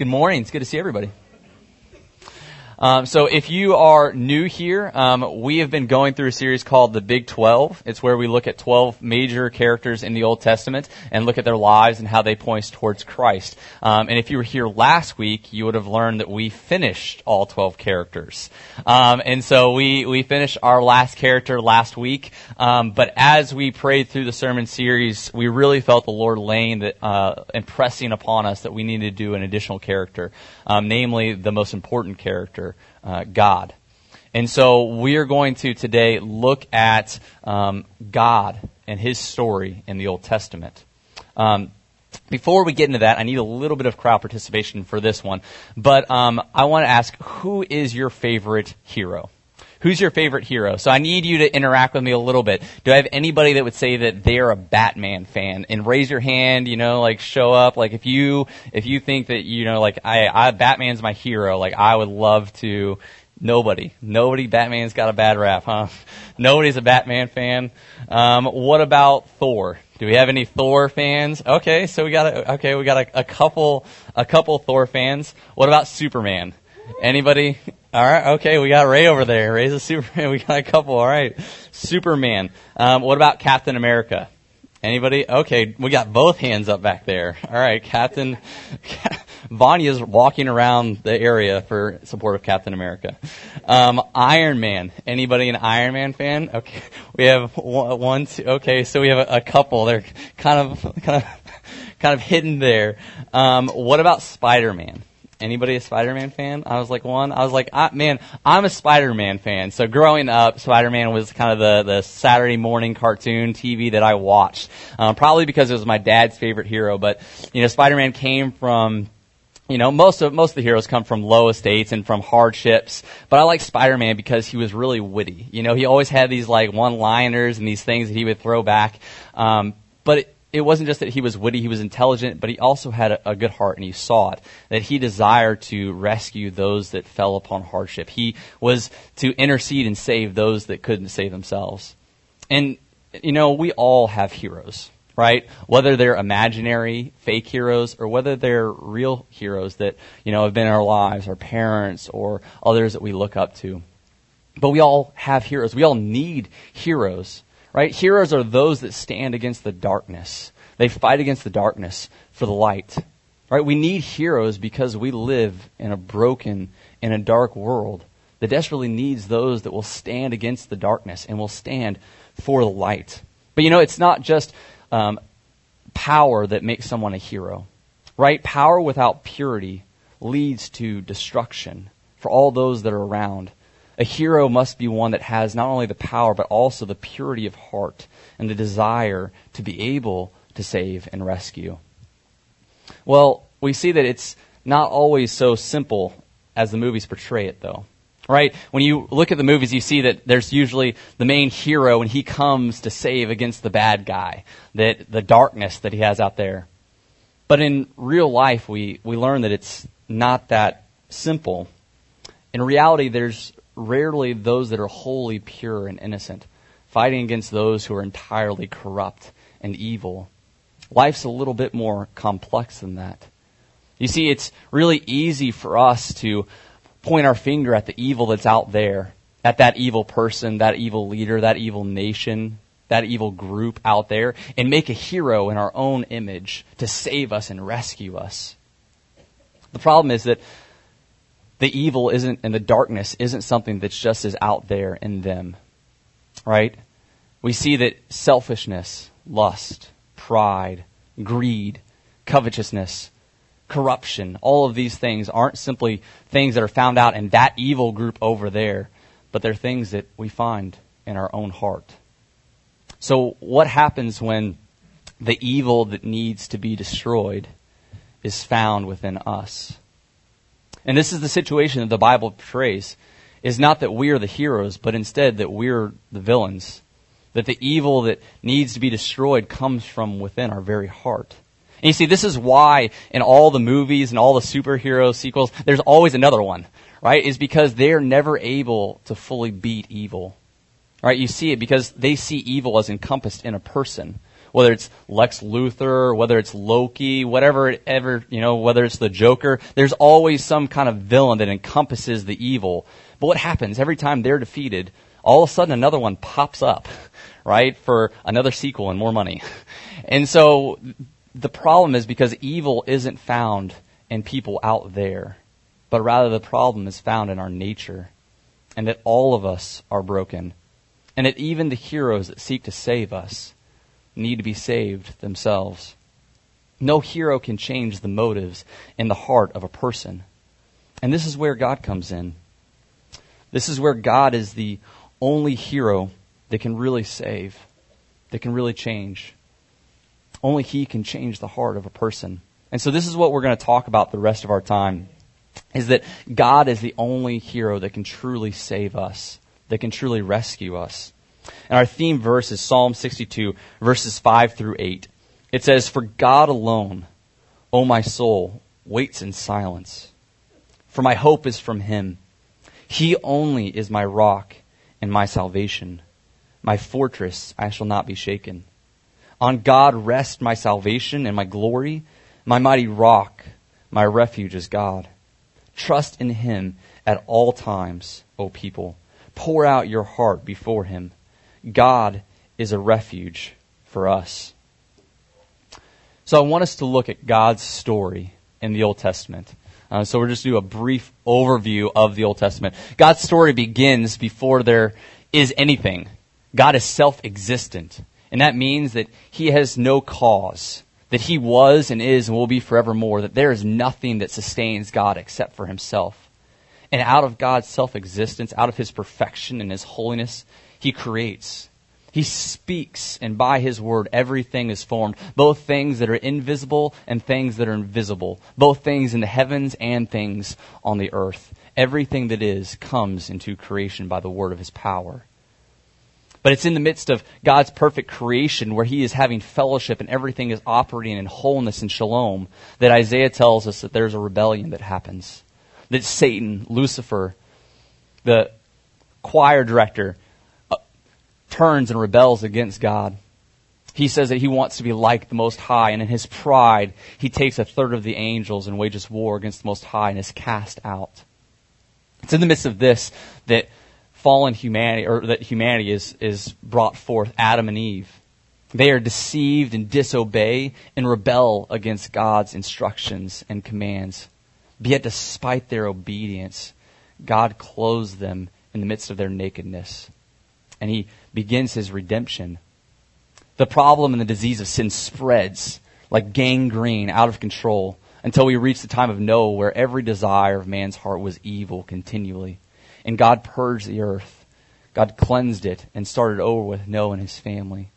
Good morning. It's good to see everybody. Um, so if you are new here, um, we have been going through a series called the Big 12. It's where we look at 12 major characters in the Old Testament and look at their lives and how they point towards Christ. Um, and if you were here last week, you would have learned that we finished all 12 characters. Um, and so we, we finished our last character last week. Um, but as we prayed through the sermon series, we really felt the Lord laying that, uh, impressing upon us that we needed to do an additional character, um, namely the most important character uh, God. And so we are going to today look at um, God and His story in the Old Testament. Um, before we get into that, I need a little bit of crowd participation for this one. But um, I want to ask, who is your favorite hero? Who's your favorite hero? So I need you to interact with me a little bit. Do I have anybody that would say that they're a Batman fan? And raise your hand, you know, like show up. Like if you, if you think that, you know, like I, I, Batman's my hero, like I would love to, Nobody. Nobody. Batman's got a bad rap, huh? Nobody's a Batman fan. Um, what about Thor? Do we have any Thor fans? Okay, so we got a, okay, we got a, a couple, a couple Thor fans. What about Superman? Anybody? All right. Okay. We got Ray over there. Ray's a Superman. We got a couple. All right. Superman. Um, what about Captain America? Anybody? Okay. We got both hands up back there. All right. Captain. Vanya's walking around the area for support of Captain America. Um, Iron Man. Anybody an Iron Man fan? Okay. We have one, two. Okay. So we have a, a couple. They're kind of, kind of, kind of hidden there. Um, what about Spider Man? Anybody a Spider-Man fan? I was like one. I was like, I, man, I'm a Spider-Man fan. So growing up, Spider-Man was kind of the the Saturday morning cartoon TV that I watched. Um, probably because it was my dad's favorite hero. But you know, Spider-Man came from you know, most of most of the heroes come from low estates and from hardships. But I like Spider-Man because he was really witty. You know, he always had these like one-liners and these things that he would throw back. Um, but it, it wasn't just that he was witty, he was intelligent, but he also had a, a, good heart and he saw it. That he desired to rescue those that fell upon hardship. He was to intercede and save those that couldn't save themselves. And, you know, we all have heroes, right? Whether they're imaginary, fake heroes, or whether they're real heroes that, you know, have been in our lives, our parents, or others that we look up to. But we all have heroes. We all need heroes right? Heroes are those that stand against the darkness. They fight against the darkness for the light. Right? We need heroes because we live in a broken, in a dark world that desperately needs those that will stand against the darkness and will stand for the light. But you know, it's not just um, power that makes someone a hero, right? Power without purity leads to destruction for all those that are around. A hero must be one that has not only the power, but also the purity of heart and the desire to be able to save and rescue. Well, we see that it's not always so simple as the movies portray it, though. Right? When you look at the movies, you see that there's usually the main hero and he comes to save against the bad guy, that the darkness that he has out there. But in real life, we, we learn that it's not that simple. In reality, there's rarely those that are wholly pure and innocent, fighting against those who are entirely corrupt and evil. Life's a little bit more complex than that. You see, it's really easy for us to point our finger at the evil that's out there, at that evil person, that evil leader, that evil nation, that evil group out there, and make a hero in our own image to save us and rescue us. The problem is that the evil isn't and the darkness isn't something that's just as out there in them. Right? We see that selfishness, lust, pride, greed, covetousness, corruption, all of these things aren't simply things that are found out in that evil group over there, but they're things that we find in our own heart. So what happens when the evil that needs to be destroyed is found within us? And this is the situation that the Bible portrays is not that we are the heroes, but instead that we're the villains. That the evil that needs to be destroyed comes from within our very heart. And you see, this is why in all the movies and all the superhero sequels, there's always another one, right? Is because they're never able to fully beat evil. Right? You see it because they see evil as encompassed in a person. Whether it's Lex Luthor, whether it's Loki, whatever it ever, you know, whether it's the Joker, there's always some kind of villain that encompasses the evil. But what happens every time they're defeated? All of a sudden another one pops up, right, for another sequel and more money. And so the problem is because evil isn't found in people out there, but rather the problem is found in our nature, and that all of us are broken, and that even the heroes that seek to save us need to be saved themselves. No hero can change the motives in the heart of a person. And this is where God comes in. This is where God is the only hero that can really save, that can really change. Only He can change the heart of a person. And so this is what we're going to talk about the rest of our time is that God is the only hero that can truly save us, that can truly rescue us. And our theme verse is Psalm 62, verses 5 through 8. It says, For God alone, O my soul, waits in silence. For my hope is from him. He only is my rock and my salvation. My fortress, I shall not be shaken. On God rest my salvation and my glory. My mighty rock, my refuge is God. Trust in him at all times, O people. Pour out your heart before him. God is a refuge for us. So I want us to look at God's story in the Old Testament. Uh, so we're just do a brief overview of the Old Testament. God's story begins before there is anything. God is self-existent. And that means that He has no cause. That He was and is and will be forevermore. That there is nothing that sustains God except for Himself. And out of God's self-existence, out of His perfection and His holiness, He creates. He speaks, and by His word, everything is formed. Both things that are invisible and things that are invisible. Both things in the heavens and things on the earth. Everything that is comes into creation by the word of His power. But it's in the midst of God's perfect creation where He is having fellowship and everything is operating in wholeness and shalom that Isaiah tells us that there's a rebellion that happens. That Satan, Lucifer, the choir director, turns and rebels against God. He says that he wants to be like the Most High, and in his pride, he takes a third of the angels and wages war against the Most High and is cast out. It's in the midst of this that fallen humanity, or that humanity is, is brought forth, Adam and Eve. They are deceived and disobey and rebel against God's instructions and commands. But yet, despite their obedience, God clothes them in the midst of their nakedness. And He begins His redemption. The problem and the disease of sin spreads like gangrene out of control until we reach the time of Noah where every desire of man's heart was evil continually. And God purged the earth. God cleansed it and started over with Noah and his family.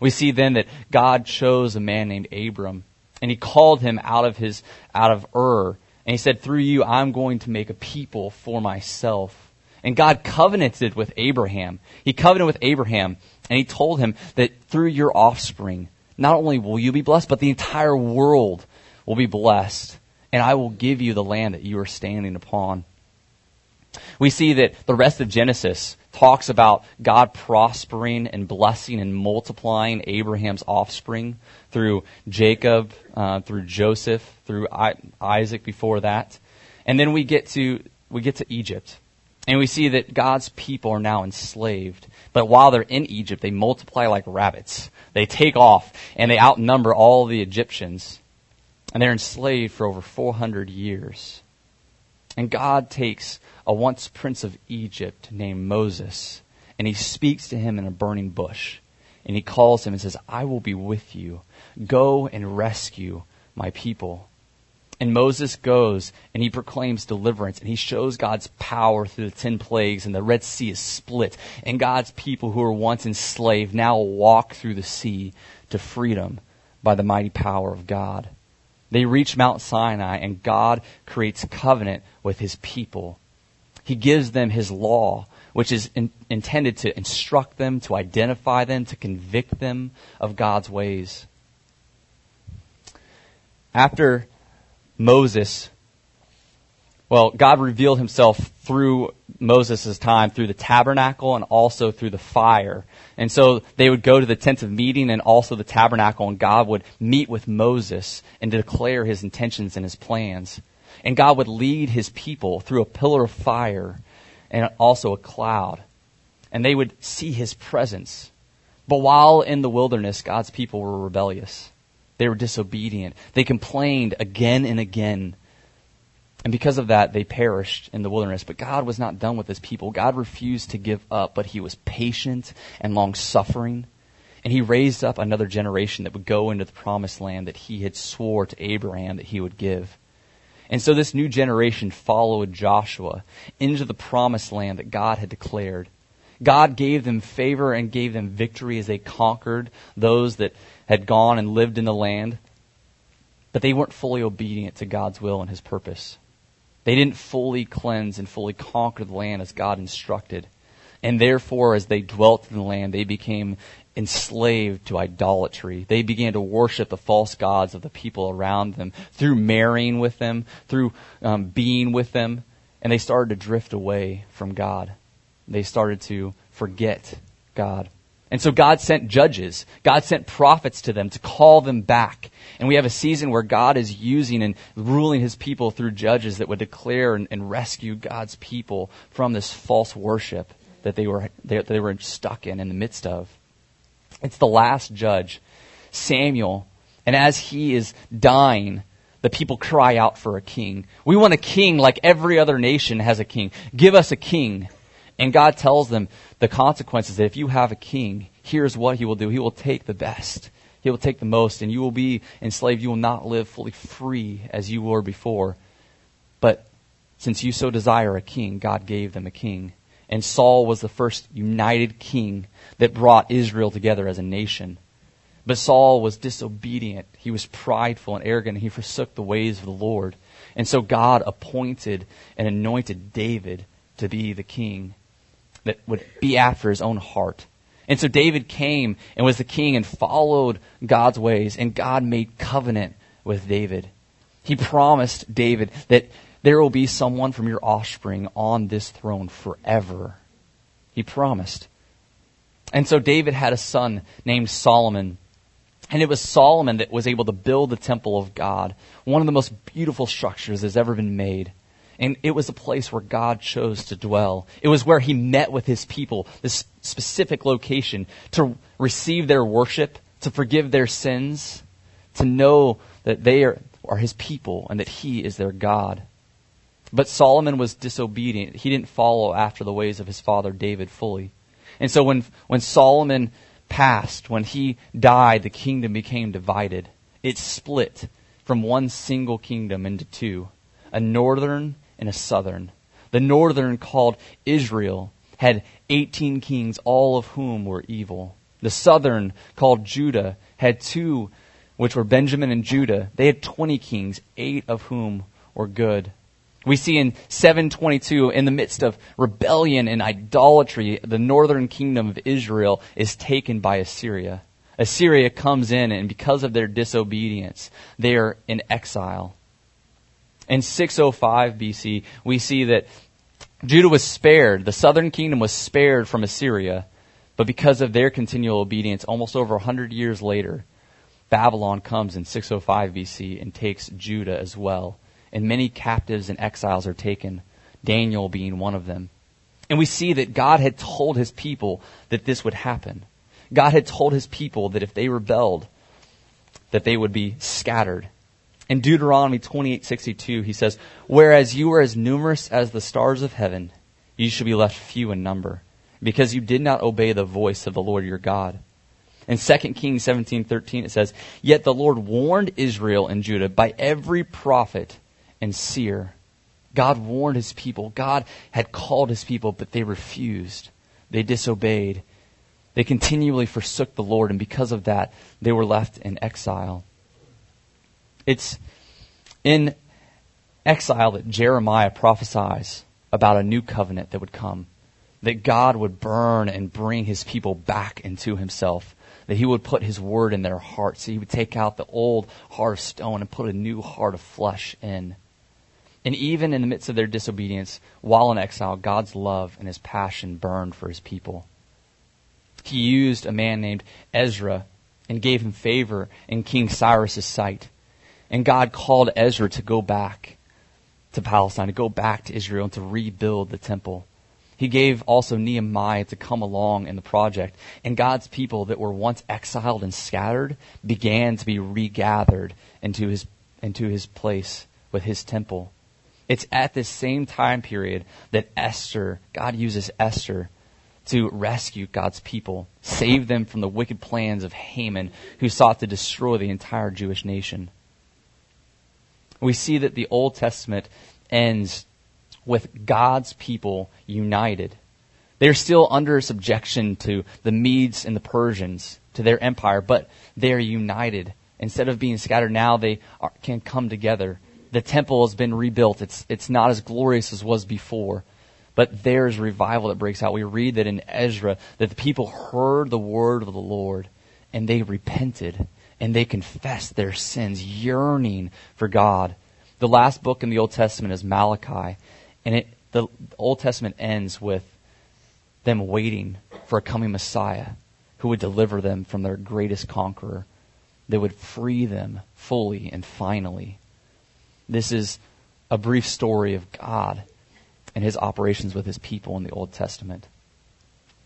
We see then that God chose a man named Abram and he called him out of his, out of Ur. And he said, through you, I'm going to make a people for myself. And God covenanted with Abraham. He covenanted with Abraham and he told him that through your offspring, not only will you be blessed, but the entire world will be blessed. And I will give you the land that you are standing upon. We see that the rest of Genesis talks about God prospering and blessing and multiplying Abraham's offspring through Jacob, uh, through Joseph, through I- Isaac before that. And then we get to, we get to Egypt. And we see that God's people are now enslaved. But while they're in Egypt, they multiply like rabbits. They take off and they outnumber all the Egyptians. And they're enslaved for over 400 years. And God takes a once prince of Egypt named Moses, and he speaks to him in a burning bush. And he calls him and says, I will be with you. Go and rescue my people. And Moses goes and he proclaims deliverance and he shows God's power through the ten plagues and the Red Sea is split. And God's people who were once enslaved now walk through the sea to freedom by the mighty power of God. They reach Mount Sinai and God creates covenant with his people he gives them His law, which is in, intended to instruct them, to identify them, to convict them of God's ways. After Moses, well, God revealed Himself through Moses' time through the tabernacle and also through the fire. And so they would go to the tent of meeting and also the tabernacle and God would meet with Moses and declare his intentions and his plans. And God would lead his people through a pillar of fire and also a cloud. And they would see his presence. But while in the wilderness, God's people were rebellious. They were disobedient. They complained again and again and because of that, they perished in the wilderness. But God was not done with his people. God refused to give up, but he was patient and long suffering. And he raised up another generation that would go into the promised land that he had swore to Abraham that he would give. And so this new generation followed Joshua into the promised land that God had declared. God gave them favor and gave them victory as they conquered those that had gone and lived in the land. But they weren't fully obedient to God's will and his purpose. They didn't fully cleanse and fully conquer the land as God instructed. And therefore, as they dwelt in the land, they became enslaved to idolatry. They began to worship the false gods of the people around them through marrying with them, through um, being with them, and they started to drift away from God. They started to forget God. And so God sent judges. God sent prophets to them to call them back. And we have a season where God is using and ruling his people through judges that would declare and, and rescue God's people from this false worship that they were, they, they were stuck in in the midst of. It's the last judge, Samuel. And as he is dying, the people cry out for a king. We want a king like every other nation has a king. Give us a king. And God tells them the consequences that if you have a king, here's what he will do. He will take the best. He will take the most, and you will be enslaved. You will not live fully free as you were before. But since you so desire a king, God gave them a king. And Saul was the first united king that brought Israel together as a nation. But Saul was disobedient. He was prideful and arrogant, and he forsook the ways of the Lord. And so God appointed and anointed David to be the king that would be after his own heart. And so David came and was the king and followed God's ways, and God made covenant with David. He promised David that there will be someone from your offspring on this throne forever. He promised. And so David had a son named Solomon. And it was Solomon that was able to build the temple of God, one of the most beautiful structures that's ever been made. And it was a place where God chose to dwell. It was where He met with His people, this specific location, to receive their worship, to forgive their sins, to know that they are, are His people and that He is their God. But Solomon was disobedient. He didn't follow after the ways of his father David fully. And so when, when Solomon passed, when he died, the kingdom became divided. It split from one single kingdom into two a northern and a southern. The northern, called Israel, had 18 kings, all of whom were evil. The southern, called Judah, had two, which were Benjamin and Judah. They had 20 kings, eight of whom were good. We see in 722, in the midst of rebellion and idolatry, the northern kingdom of Israel is taken by Assyria. Assyria comes in, and because of their disobedience, they are in exile. In 605 BC, we see that Judah was spared, the southern kingdom was spared from Assyria, but because of their continual obedience, almost over 100 years later, Babylon comes in 605 BC and takes Judah as well. And many captives and exiles are taken, Daniel being one of them. And we see that God had told his people that this would happen. God had told his people that if they rebelled, that they would be scattered. In Deuteronomy 28:62 he says, "Whereas you are as numerous as the stars of heaven, you shall be left few in number, because you did not obey the voice of the Lord your God." In 2 Kings 17:13 it says, "Yet the Lord warned Israel and Judah by every prophet and seer." God warned his people. God had called his people, but they refused. They disobeyed. They continually forsook the Lord, and because of that, they were left in exile. It's in exile that Jeremiah prophesies about a new covenant that would come. That God would burn and bring his people back into himself. That he would put his word in their hearts. That he would take out the old heart of stone and put a new heart of flesh in. And even in the midst of their disobedience, while in exile, God's love and his passion burned for his people. He used a man named Ezra and gave him favor in King Cyrus's sight. And God called Ezra to go back to Palestine, to go back to Israel and to rebuild the temple. He gave also Nehemiah to come along in the project. And God's people that were once exiled and scattered began to be regathered into his, into his place with his temple. It's at this same time period that Esther, God uses Esther to rescue God's people, save them from the wicked plans of Haman, who sought to destroy the entire Jewish nation. We see that the Old Testament ends with God's people united. They're still under subjection to the Medes and the Persians, to their empire, but they're united. Instead of being scattered now, they are, can come together the temple has been rebuilt. It's, it's not as glorious as was before. But there's revival that breaks out. We read that in Ezra that the people heard the word of the Lord and they repented and they confess their sins, yearning for God. The last book in the Old Testament is Malachi, and it, the Old Testament ends with them waiting for a coming Messiah who would deliver them from their greatest conqueror, that would free them fully and finally. This is a brief story of God and his operations with his people in the Old Testament.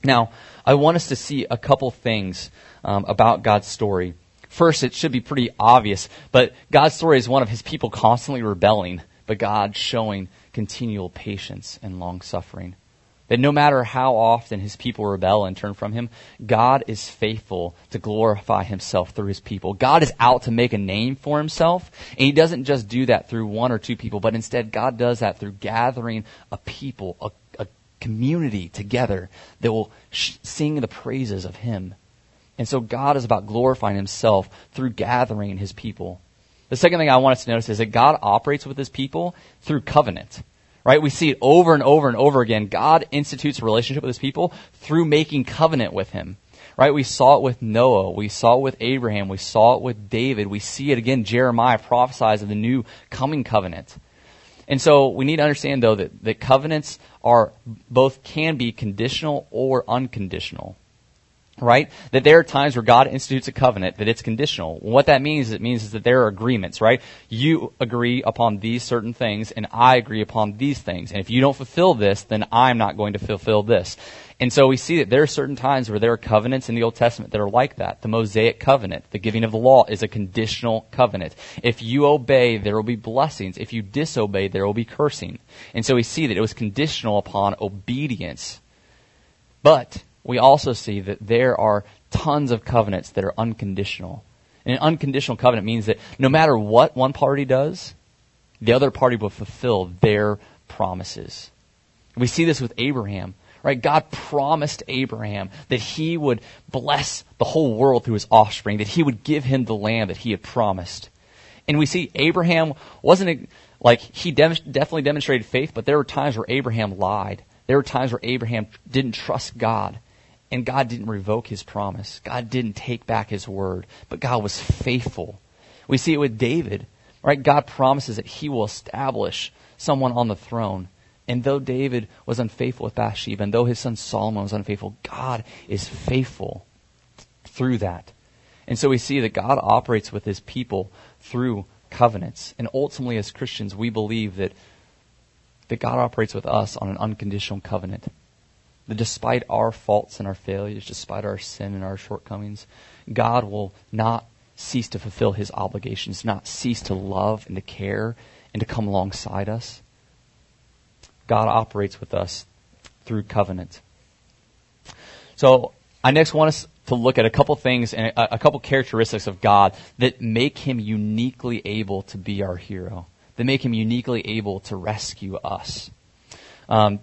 Now, I want us to see a couple things um, about God's story. First, it should be pretty obvious, but God's story is one of his people constantly rebelling, but God showing continual patience and long suffering. That no matter how often his people rebel and turn from him, God is faithful to glorify himself through his people. God is out to make a name for himself, and he doesn't just do that through one or two people, but instead God does that through gathering a people, a, a community together that will sh- sing the praises of him. And so God is about glorifying himself through gathering his people. The second thing I want us to notice is that God operates with his people through covenant. Right? We see it over and over and over again. God institutes a relationship with his people through making covenant with him. Right? We saw it with Noah. We saw it with Abraham. We saw it with David. We see it again. Jeremiah prophesies of the new coming covenant. And so we need to understand though that, that covenants are both can be conditional or unconditional right? That there are times where God institutes a covenant that it's conditional. What that means, it means is that there are agreements, right? You agree upon these certain things and I agree upon these things. And if you don't fulfill this, then I'm not going to fulfill this. And so we see that there are certain times where there are covenants in the Old Testament that are like that. The Mosaic covenant, the giving of the law, is a conditional covenant. If you obey, there will be blessings. If you disobey, there will be cursing. And so we see that it was conditional upon obedience. But we also see that there are tons of covenants that are unconditional. And an unconditional covenant means that no matter what one party does, the other party will fulfill their promises. We see this with Abraham, right? God promised Abraham that he would bless the whole world through his offspring, that he would give him the land that he had promised. And we see Abraham wasn't like he definitely demonstrated faith, but there were times where Abraham lied. There were times where Abraham didn't trust God. And God didn't revoke his promise. God didn't take back his word, but God was faithful. We see it with David, right? God promises that he will establish someone on the throne. And though David was unfaithful with Bathsheba, and though his son Solomon was unfaithful, God is faithful through that. And so we see that God operates with his people through covenants. And ultimately, as Christians, we believe that, that God operates with us on an unconditional covenant that despite our faults and our failures, despite our sin and our shortcomings, God will not cease to fulfill his obligations, not cease to love and to care and to come alongside us. God operates with us through covenant. So I next want us to look at a couple things and a, couple characteristics of God that make him uniquely able to be our hero, that make him uniquely able to rescue us. Um,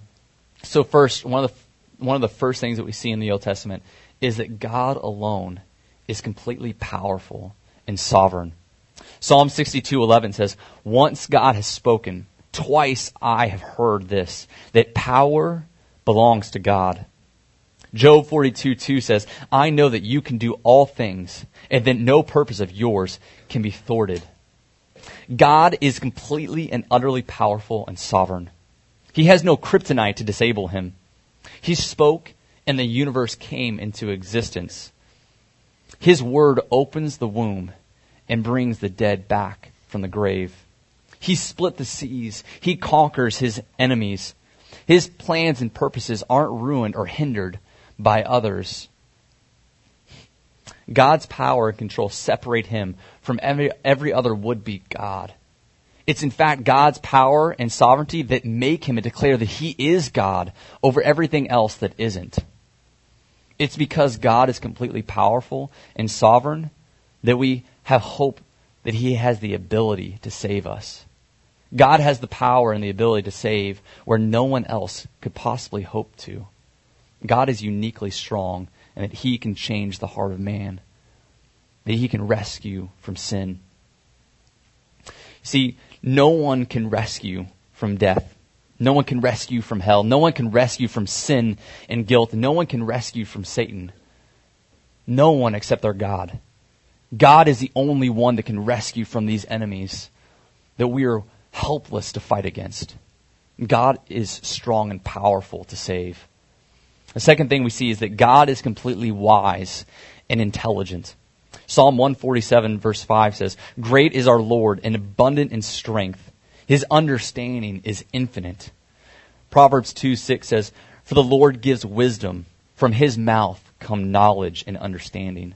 so first, one of the one of the first things that we see in the Old Testament is that God alone is completely powerful and sovereign. Psalm 62:11 says, "Once God has spoken, twice I have heard this, that power belongs to God." Job 42:2 says, "I know that you can do all things, and that no purpose of yours can be thwarted." God is completely and utterly powerful and sovereign. He has no kryptonite to disable him. He spoke and the universe came into existence. His word opens the womb and brings the dead back from the grave. He split the seas. He conquers his enemies. His plans and purposes aren't ruined or hindered by others. God's power and control separate him from every, every other would be God. It's in fact God's power and sovereignty that make him and declare that he is God over everything else that isn't. It's because God is completely powerful and sovereign that we have hope that he has the ability to save us. God has the power and the ability to save where no one else could possibly hope to. God is uniquely strong and that he can change the heart of man, that he can rescue from sin. See, no one can rescue from death. No one can rescue from hell. No one can rescue from sin and guilt. No one can rescue from Satan. No one except our God. God is the only one that can rescue from these enemies that we are helpless to fight against. God is strong and powerful to save. The second thing we see is that God is completely wise and intelligent. Psalm 147 verse 5 says, Great is our Lord and abundant in strength. His understanding is infinite. Proverbs 2 6 says, For the Lord gives wisdom. From his mouth come knowledge and understanding.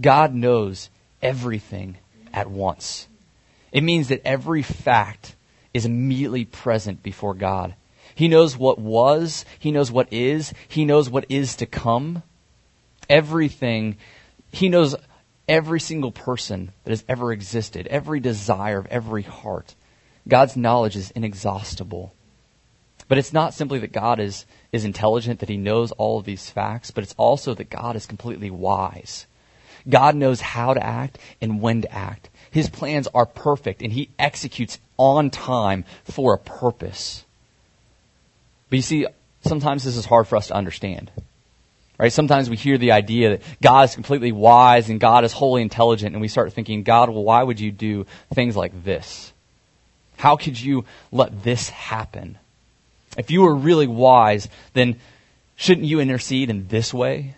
God knows everything at once. It means that every fact is immediately present before God. He knows what was, He knows what is, He knows what is to come. Everything, He knows every single person that has ever existed, every desire of every heart. God's knowledge is inexhaustible. But it's not simply that God is, is intelligent, that He knows all of these facts, but it's also that God is completely wise. God knows how to act and when to act. His plans are perfect and he executes on time for a purpose. But you see, sometimes this is hard for us to understand. Right? Sometimes we hear the idea that God is completely wise and God is wholly intelligent and we start thinking, God, well, why would you do things like this? How could you let this happen? If you were really wise, then shouldn't you intercede in this way?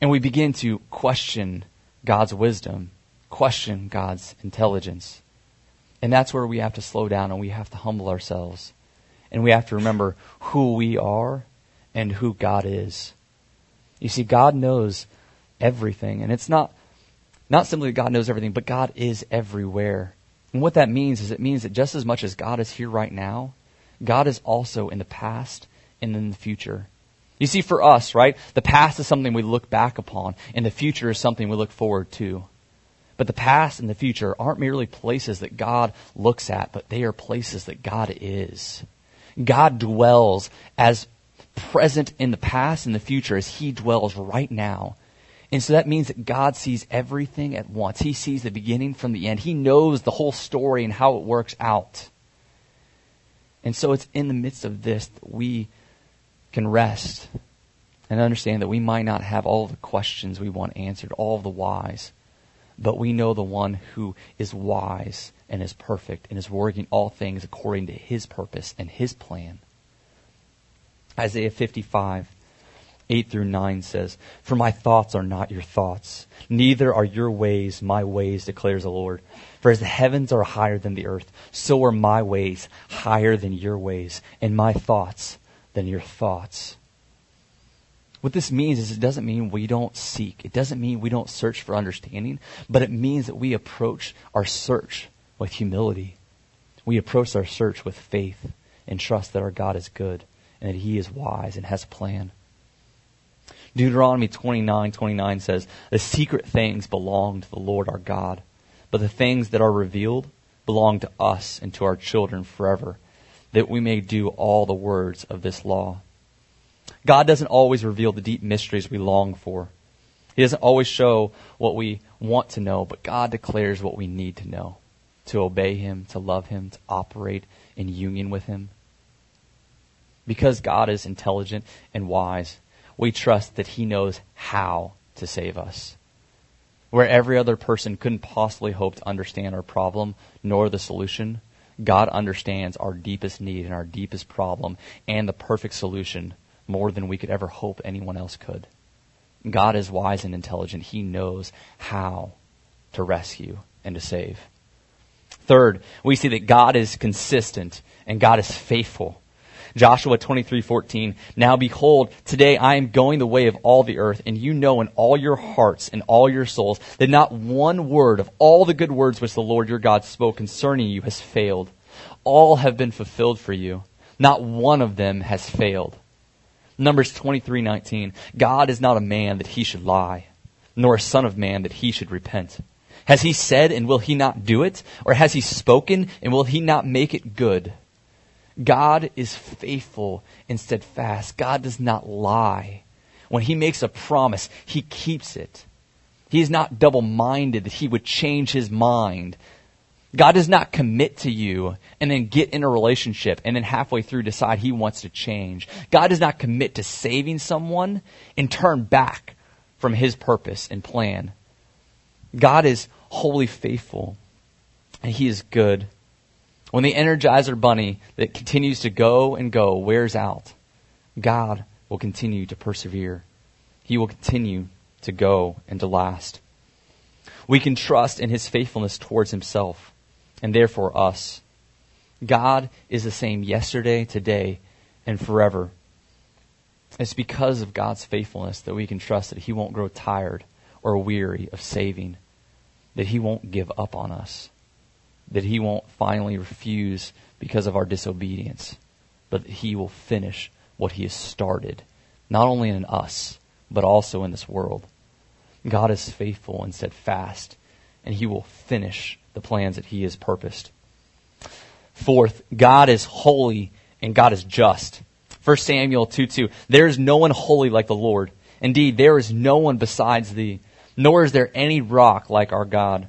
And we begin to question God's wisdom question God's intelligence. And that's where we have to slow down and we have to humble ourselves. And we have to remember who we are and who God is. You see, God knows everything. And it's not, not simply God knows everything, but God is everywhere. And what that means is it means that just as much as God is here right now, God is also in the past and in the future. You see, for us, right, the past is something we look back upon, and the future is something we look forward to. But the past and the future aren't merely places that God looks at, but they are places that God is. God dwells as present in the past and the future as He dwells right now. And so that means that God sees everything at once. He sees the beginning from the end. He knows the whole story and how it works out. And so it's in the midst of this that we can rest and understand that we might not have all the questions we want answered, all the whys but we know the one who is wise and is perfect and is working all things according to his purpose and his plan. Isaiah 55, 8 through 9 says, For my thoughts are not your thoughts, neither are your ways my ways, declares the Lord. For as the heavens are higher than the earth, so are my ways higher than your ways, and my thoughts than your thoughts. What this means is it doesn't mean we don't seek. It doesn't mean we don't search for understanding, but it means that we approach our search with humility. We approach our search with faith and trust that our God is good and that He is wise and has a plan. Deuteronomy 29, 29 says, The secret things belong to the Lord our God, but the things that are revealed belong to us and to our children forever, that we may do all the words of this law. God doesn't always reveal the deep mysteries we long for. He doesn't always show what we want to know, but God declares what we need to know to obey Him, to love Him, to operate in union with Him. Because God is intelligent and wise, we trust that He knows how to save us. where every other person couldn't possibly hope to understand our problem nor the solution, God understands our deepest need and our deepest problem and the perfect solution more than we could ever hope anyone else could. God is wise and intelligent. He knows how to rescue and to save. Third, we see that God is consistent and God is faithful. Joshua 23:14 Now behold today I am going the way of all the earth and you know in all your hearts and all your souls that not one word of all the good words which the Lord your God spoke concerning you has failed. All have been fulfilled for you. Not one of them has failed. Numbers 23:19 God is not a man that he should lie nor a son of man that he should repent. Has he said and will he not do it? Or has he spoken and will he not make it good God is faithful and steadfast. God does not lie. When he makes a promise, he keeps it. He is not double minded that he would change his mind. God does not commit to you and then get in a relationship and then halfway through decide he wants to change. God does not commit to saving someone and turn back from his purpose and plan. God is wholly faithful and he is good. When the Energizer Bunny that continues to go and go wears out, God will continue to persevere. He will continue to go and to last. We can trust in His faithfulness towards Himself and therefore us. God is the same yesterday, today, and forever. It's because of God's faithfulness that we can trust that He won't grow tired or weary of saving, that He won't give up on us that he won't finally refuse because of our disobedience, but that he will finish what he has started, not only in us, but also in this world. God is faithful and steadfast, and he will finish the plans that he has purposed. Fourth, God is holy and God is just. 1 Samuel 2 2. There is no one holy like the Lord. Indeed, there is no one besides thee, nor is there any rock like our God.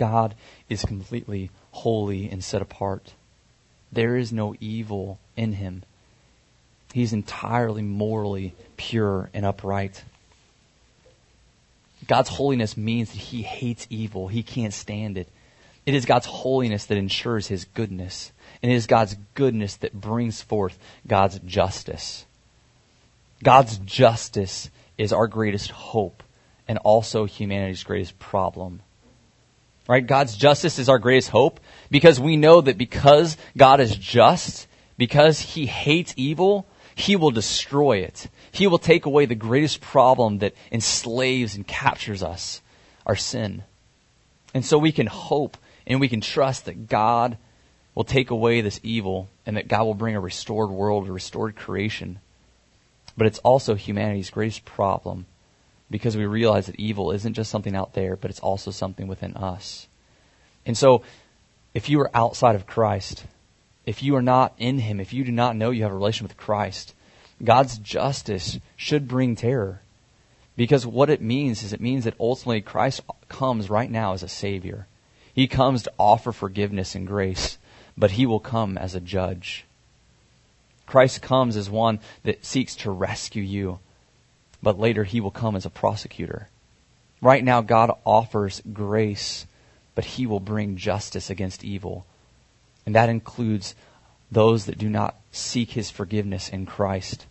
God is completely holy and set apart. There is no evil in him. He's entirely morally pure and upright. God's holiness means that he hates evil. He can't stand it. It is God's holiness that ensures his goodness. And it is God's goodness that brings forth God's justice. God's justice is our greatest hope and also humanity's greatest problem. Right? God's justice is our greatest hope because we know that because God is just, because he hates evil, he will destroy it. He will take away the greatest problem that enslaves and captures us, our sin. And so we can hope and we can trust that God will take away this evil and that God will bring a restored world, a restored creation. But it's also humanity's greatest problem because we realize that evil isn't just something out there, but it's also something within us. And so, if you are outside of Christ, if you are not in Him, if you do not know you have a relation with Christ, God's justice should bring terror. Because what it means is it means that ultimately Christ comes right now as a Savior. He comes to offer forgiveness and grace, but He will come as a judge. Christ comes as one that seeks to rescue you but later he will come as a prosecutor. Right now, God offers grace, but he will bring justice against evil. And that includes those that do not seek his forgiveness in Christ.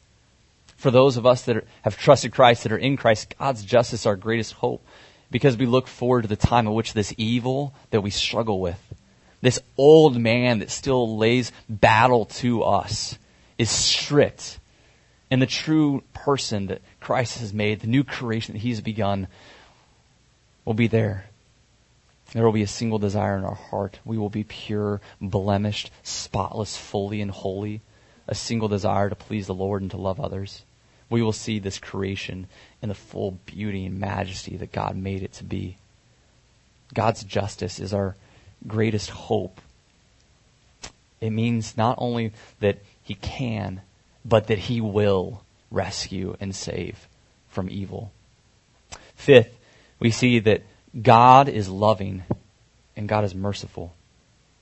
For those of us that are, have trusted Christ, that are in Christ, God's justice is our greatest hope because we look forward to the time in which this evil that we struggle with, this old man that still lays battle to us, is stripped and the true person that Christ has made, the new creation that He's begun, will be there. There will be a single desire in our heart. We will be pure, blemished, spotless, fully, and holy. A single desire to please the Lord and to love others. We will see this creation in the full beauty and majesty that God made it to be. God's justice is our greatest hope. It means not only that He can, but that He will rescue and save from evil. Fifth, we see that God is loving and God is merciful.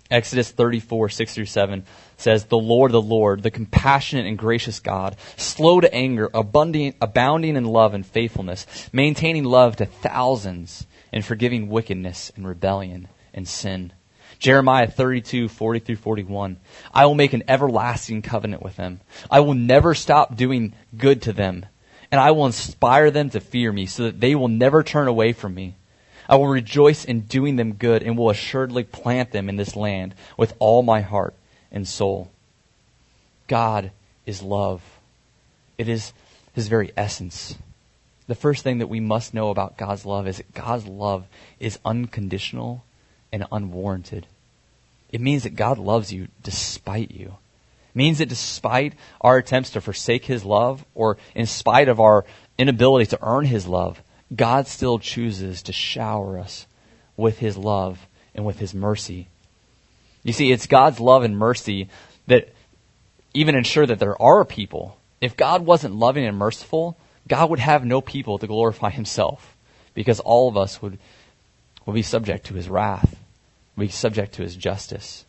Exodus 34, 6 through 7 says, The Lord, the Lord, the compassionate and gracious God, slow to anger, abundant, abounding in love and faithfulness, maintaining love to thousands, and forgiving wickedness and rebellion and sin. Jeremiah 32, 40 through 41. I will make an everlasting covenant with them. I will never stop doing good to them, and I will inspire them to fear me so that they will never turn away from me. I will rejoice in doing them good and will assuredly plant them in this land with all my heart and soul. God is love. It is his very essence. The first thing that we must know about God's love is that God's love is unconditional and unwarranted. It means that God loves you despite you. It means that despite our attempts to forsake his love or in spite of our inability to earn his love, God still chooses to shower us with his love and with his mercy. You see, it's God's love and mercy that even ensure that there are people. If God wasn't loving and merciful, God would have no people to glorify himself because all of us would, would be subject to his wrath, would be subject to his justice.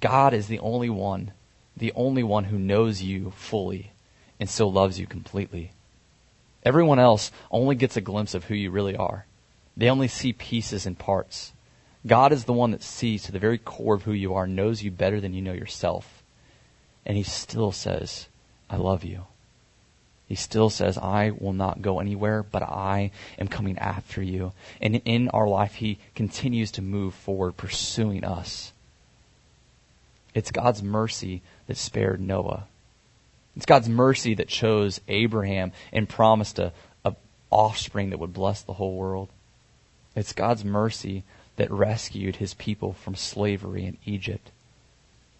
God is the only one, the only one who knows you fully and still loves you completely. Everyone else only gets a glimpse of who you really are. They only see pieces and parts. God is the one that sees to the very core of who you are, knows you better than you know yourself. And he still says, I love you. He still says, I will not go anywhere, but I am coming after you. And in our life, He continues to move forward, pursuing us. It's God's mercy that spared Noah. It's God's mercy that chose Abraham and promised a, a offspring that would bless the whole world. It's God's mercy that rescued his people from slavery in Egypt.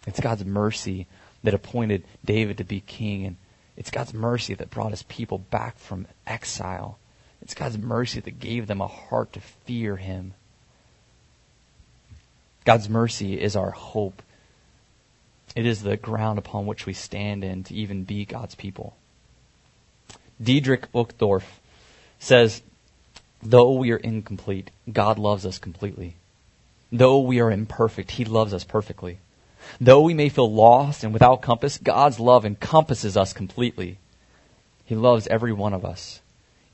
It's God's mercy that appointed David to be king and it's God's mercy that brought his people back from exile. It's God's mercy that gave them a heart to fear him. God's mercy is our hope. It is the ground upon which we stand in to even be God's people. Diedrich Uchtdorf says, Though we are incomplete, God loves us completely. Though we are imperfect, He loves us perfectly. Though we may feel lost and without compass, God's love encompasses us completely. He loves every one of us,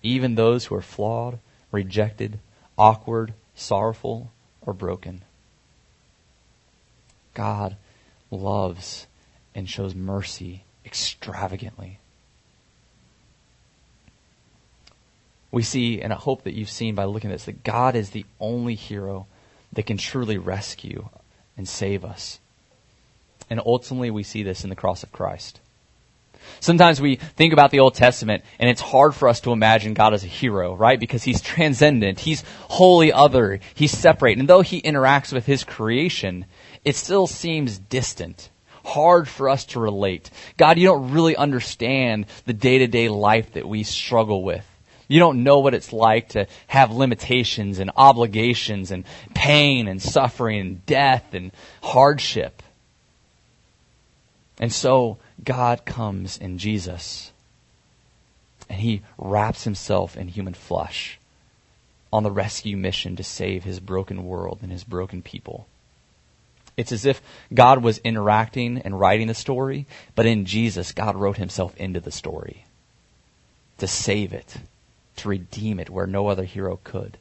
even those who are flawed, rejected, awkward, sorrowful, or broken. God loves and shows mercy extravagantly. We see, and I hope that you've seen by looking at this, that God is the only hero that can truly rescue and save us. And ultimately, we see this in the cross of Christ. Sometimes we think about the Old Testament and it's hard for us to imagine God as a hero, right? Because he's transcendent. He's wholly other. He's separate. And though he interacts with his creation, it still seems distant. Hard for us to relate. God, you don't really understand the day to day life that we struggle with. You don't know what it's like to have limitations and obligations and pain and suffering and death and hardship. And so God comes in Jesus and he wraps himself in human flesh on the rescue mission to save his broken world and his broken people. It's as if God was interacting and writing the story, but in Jesus, God wrote himself into the story to save it, to redeem it where no other hero could.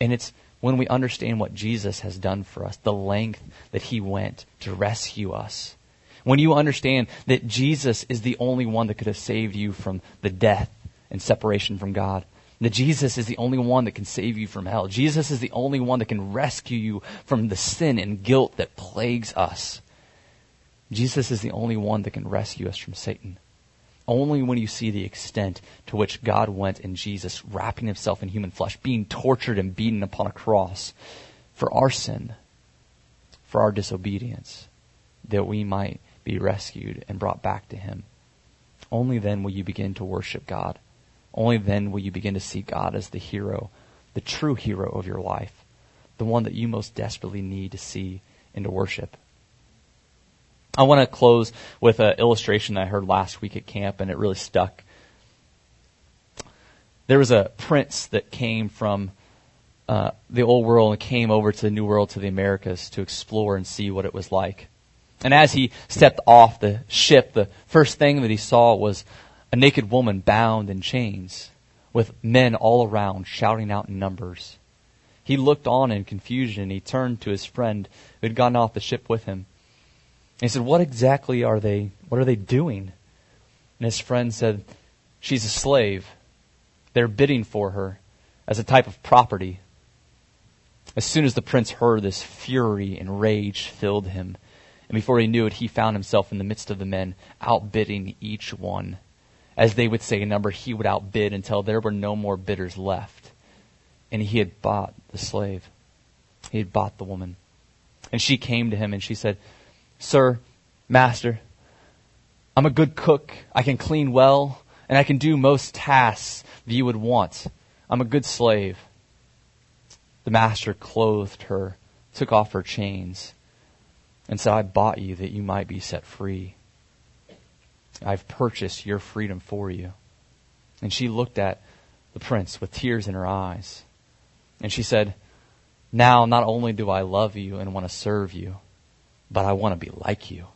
And it's when we understand what Jesus has done for us, the length that he went to rescue us. When you understand that Jesus is the only one that could have saved you from the death and separation from God. That Jesus is the only one that can save you from hell. Jesus is the only one that can rescue you from the sin and guilt that plagues us. Jesus is the only one that can rescue us from Satan. Only when you see the extent to which God went in Jesus, wrapping himself in human flesh, being tortured and beaten upon a cross for our sin, for our disobedience, that we might be rescued and brought back to him. Only then will you begin to worship God. Only then will you begin to see God as the hero the true hero of your life, the one that you most desperately need to see and to worship. I want to close with an illustration that I heard last week at camp, and it really stuck. There was a prince that came from uh, the old world and came over to the new world, to the Americas, to explore and see what it was like. And as he stepped off the ship, the first thing that he saw was a naked woman bound in chains, with men all around shouting out in numbers. He looked on in confusion and he turned to his friend who had gotten off the ship with him. He said, What exactly are they what are they doing? And his friend said, She's a slave. They're bidding for her as a type of property. As soon as the prince heard this, fury and rage filled him. And before he knew it, he found himself in the midst of the men, outbidding each one. As they would say a number, he would outbid until there were no more bidders left. And he had bought the slave. He had bought the woman. And she came to him and she said, Sir, Master, I'm a good cook. I can clean well, and I can do most tasks that you would want. I'm a good slave. The master clothed her, took off her chains, and said, I bought you that you might be set free. I've purchased your freedom for you. And she looked at the prince with tears in her eyes. And she said, Now not only do I love you and want to serve you, but I want to be like you.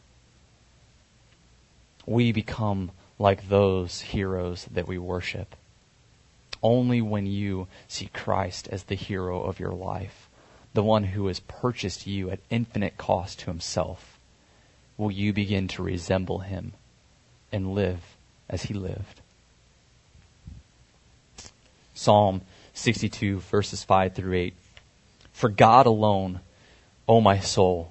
We become like those heroes that we worship. Only when you see Christ as the hero of your life the one who has purchased you at infinite cost to himself, will you begin to resemble him and live as he lived. Psalm 62, verses 5 through 8. For God alone, O my soul,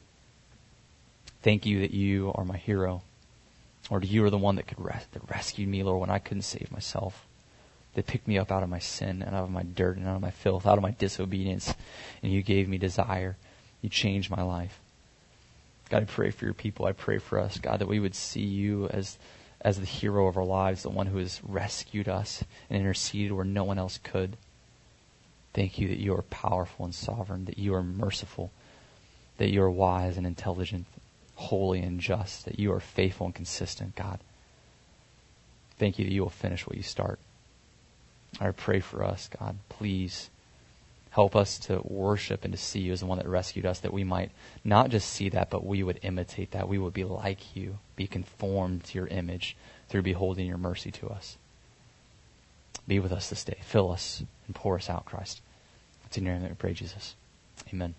thank you that you are my hero. Lord, you are the one that could res- that rescued me, Lord, when I couldn't save myself that picked me up out of my sin and out of my dirt and out of my filth, out of my disobedience. And you gave me desire. You changed my life. God, I pray for your people. I pray for us, God, that we would see you as, as the hero of our lives, the one who has rescued us and interceded where no one else could. Thank you that you are powerful and sovereign, that you are merciful, that you are wise and intelligent, holy and just, that you are faithful and consistent, God. Thank you that you will finish what you start. I pray for us, God. Please help us to worship and to see you as the one that rescued us, that we might not just see that, but we would imitate that. We would be like you, be conformed to your image through beholding your mercy to us. Be with us this day. Fill us and pour us out, Christ. It's in your name that we pray, Jesus. Amen.